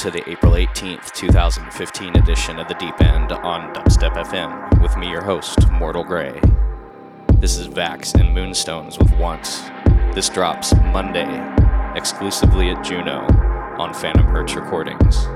To the April 18th, 2015 edition of The Deep End on Dubstep FM with me, your host, Mortal Grey. This is Vax and Moonstones with Once. This drops Monday, exclusively at Juno on Phantom Hertz Recordings.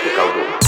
tropical do.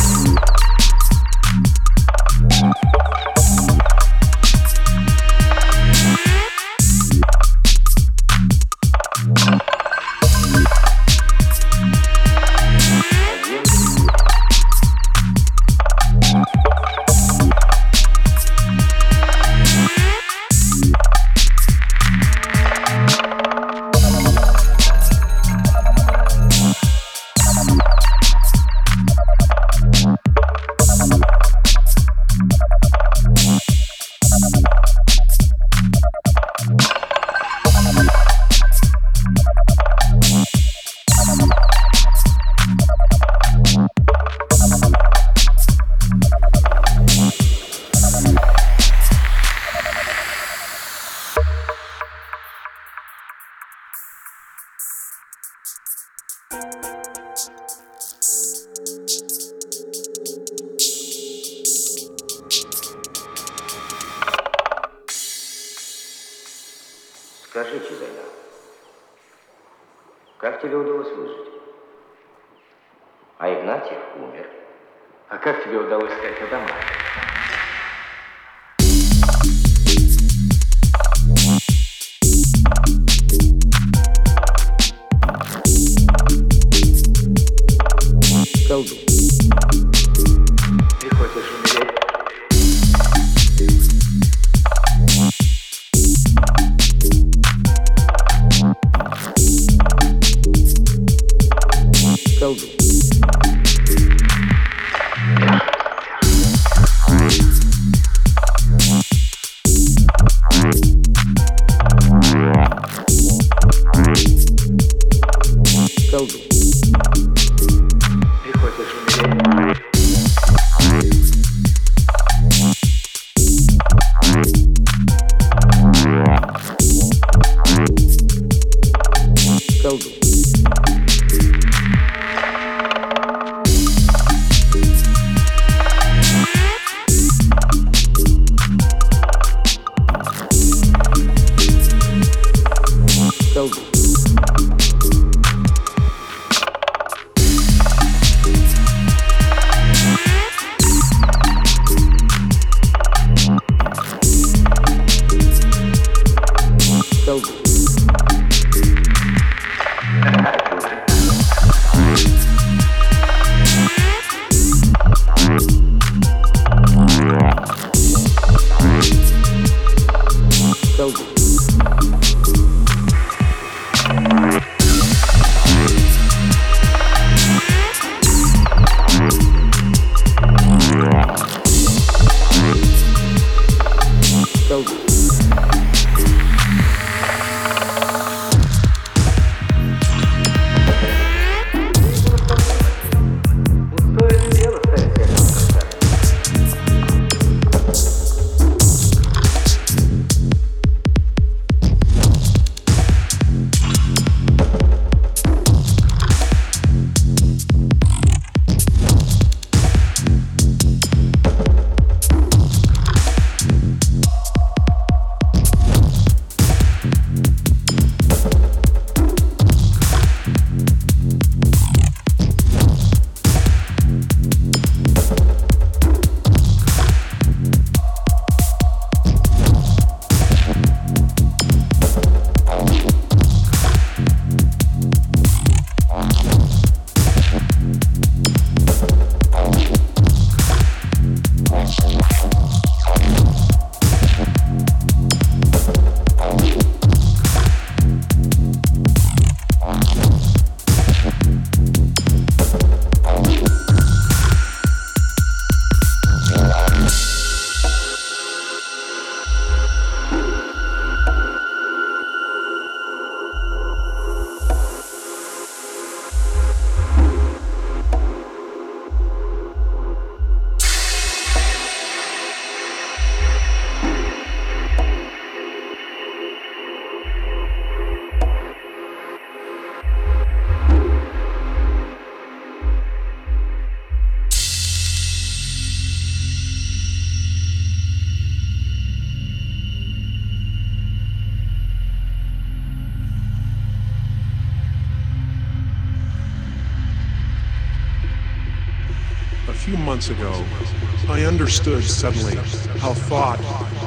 Months ago, I understood suddenly how thought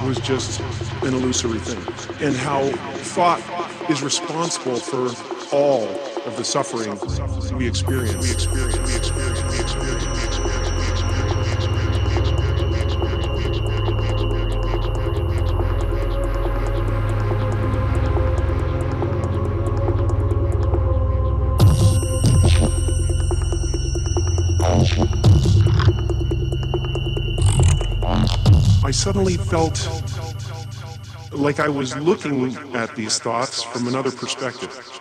was just an illusory thing, and how thought is responsible for all of the suffering we experience. We experience. We experience. We experience. Suddenly felt like I was looking at these thoughts from another perspective.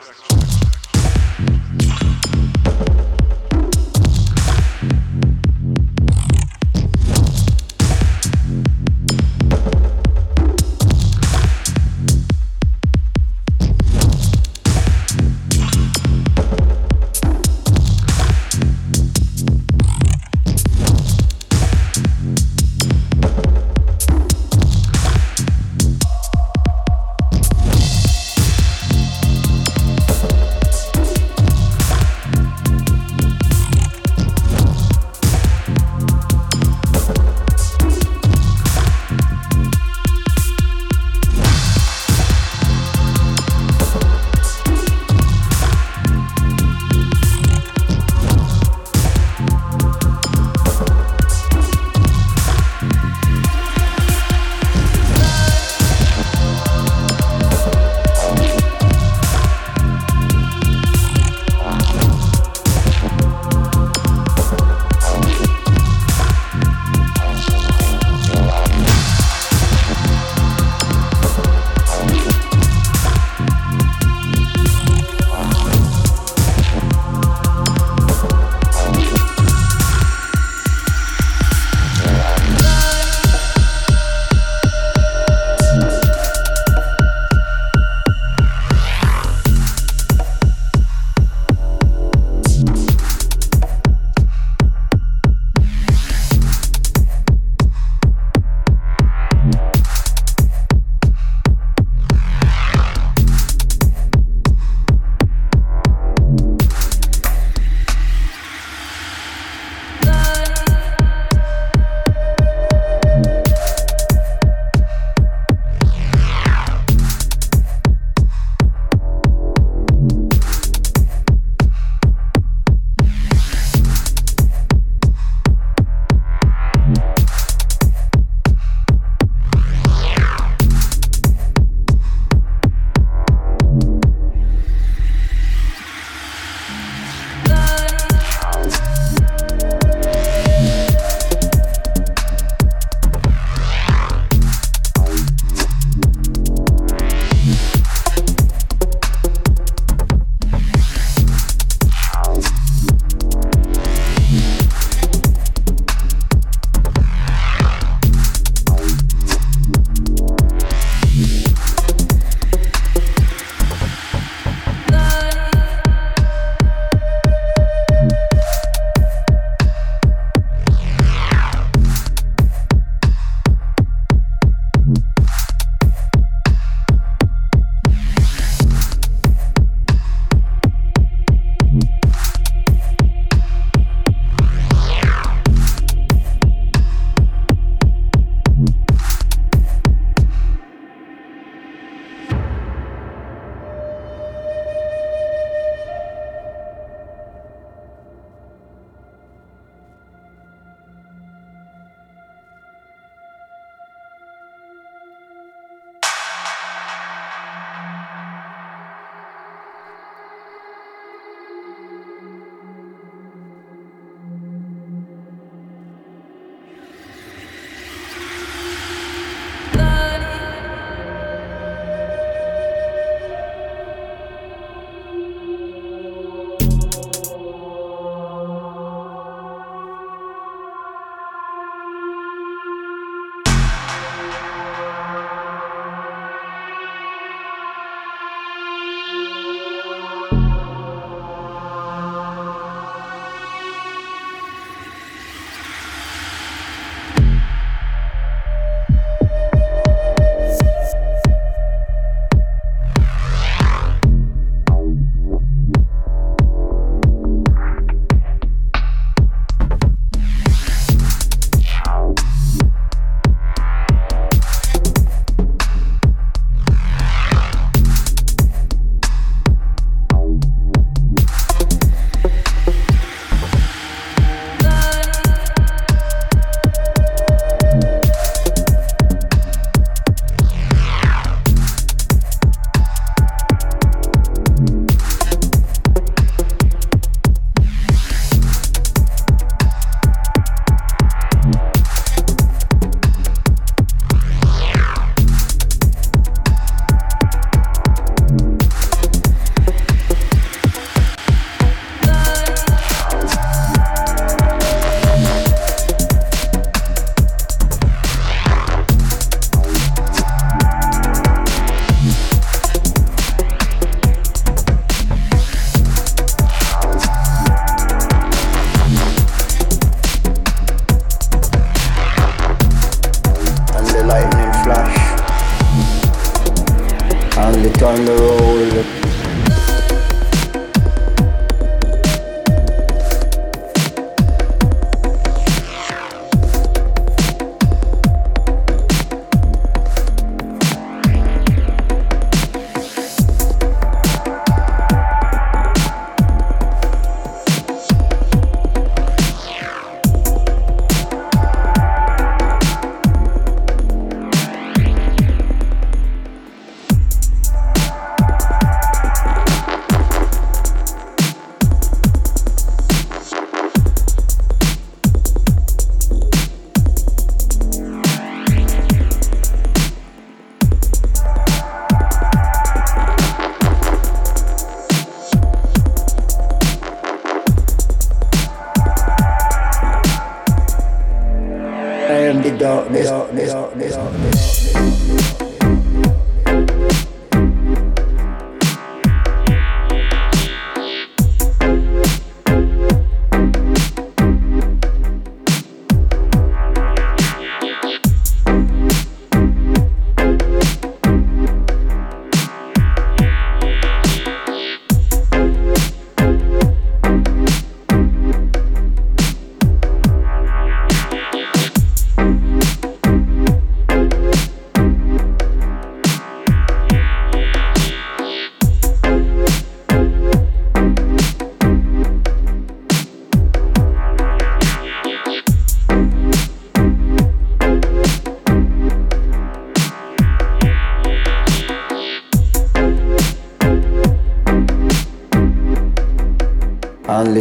on the road.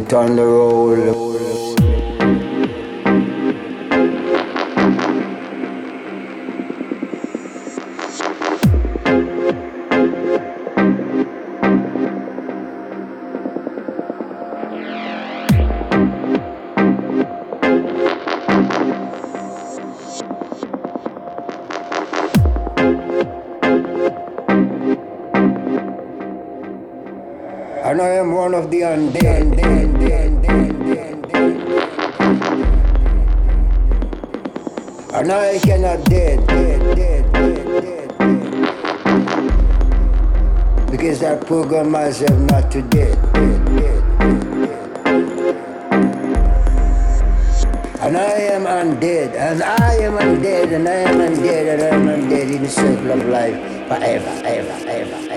Turn the roll. Myself not to dead, And I am undead, and I am undead, and I am undead, and I am undead in the circle of life forever, ever, ever, ever, ever.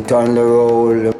Turn the roll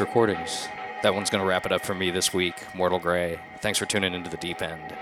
Recordings. That one's going to wrap it up for me this week, Mortal Grey. Thanks for tuning into the deep end.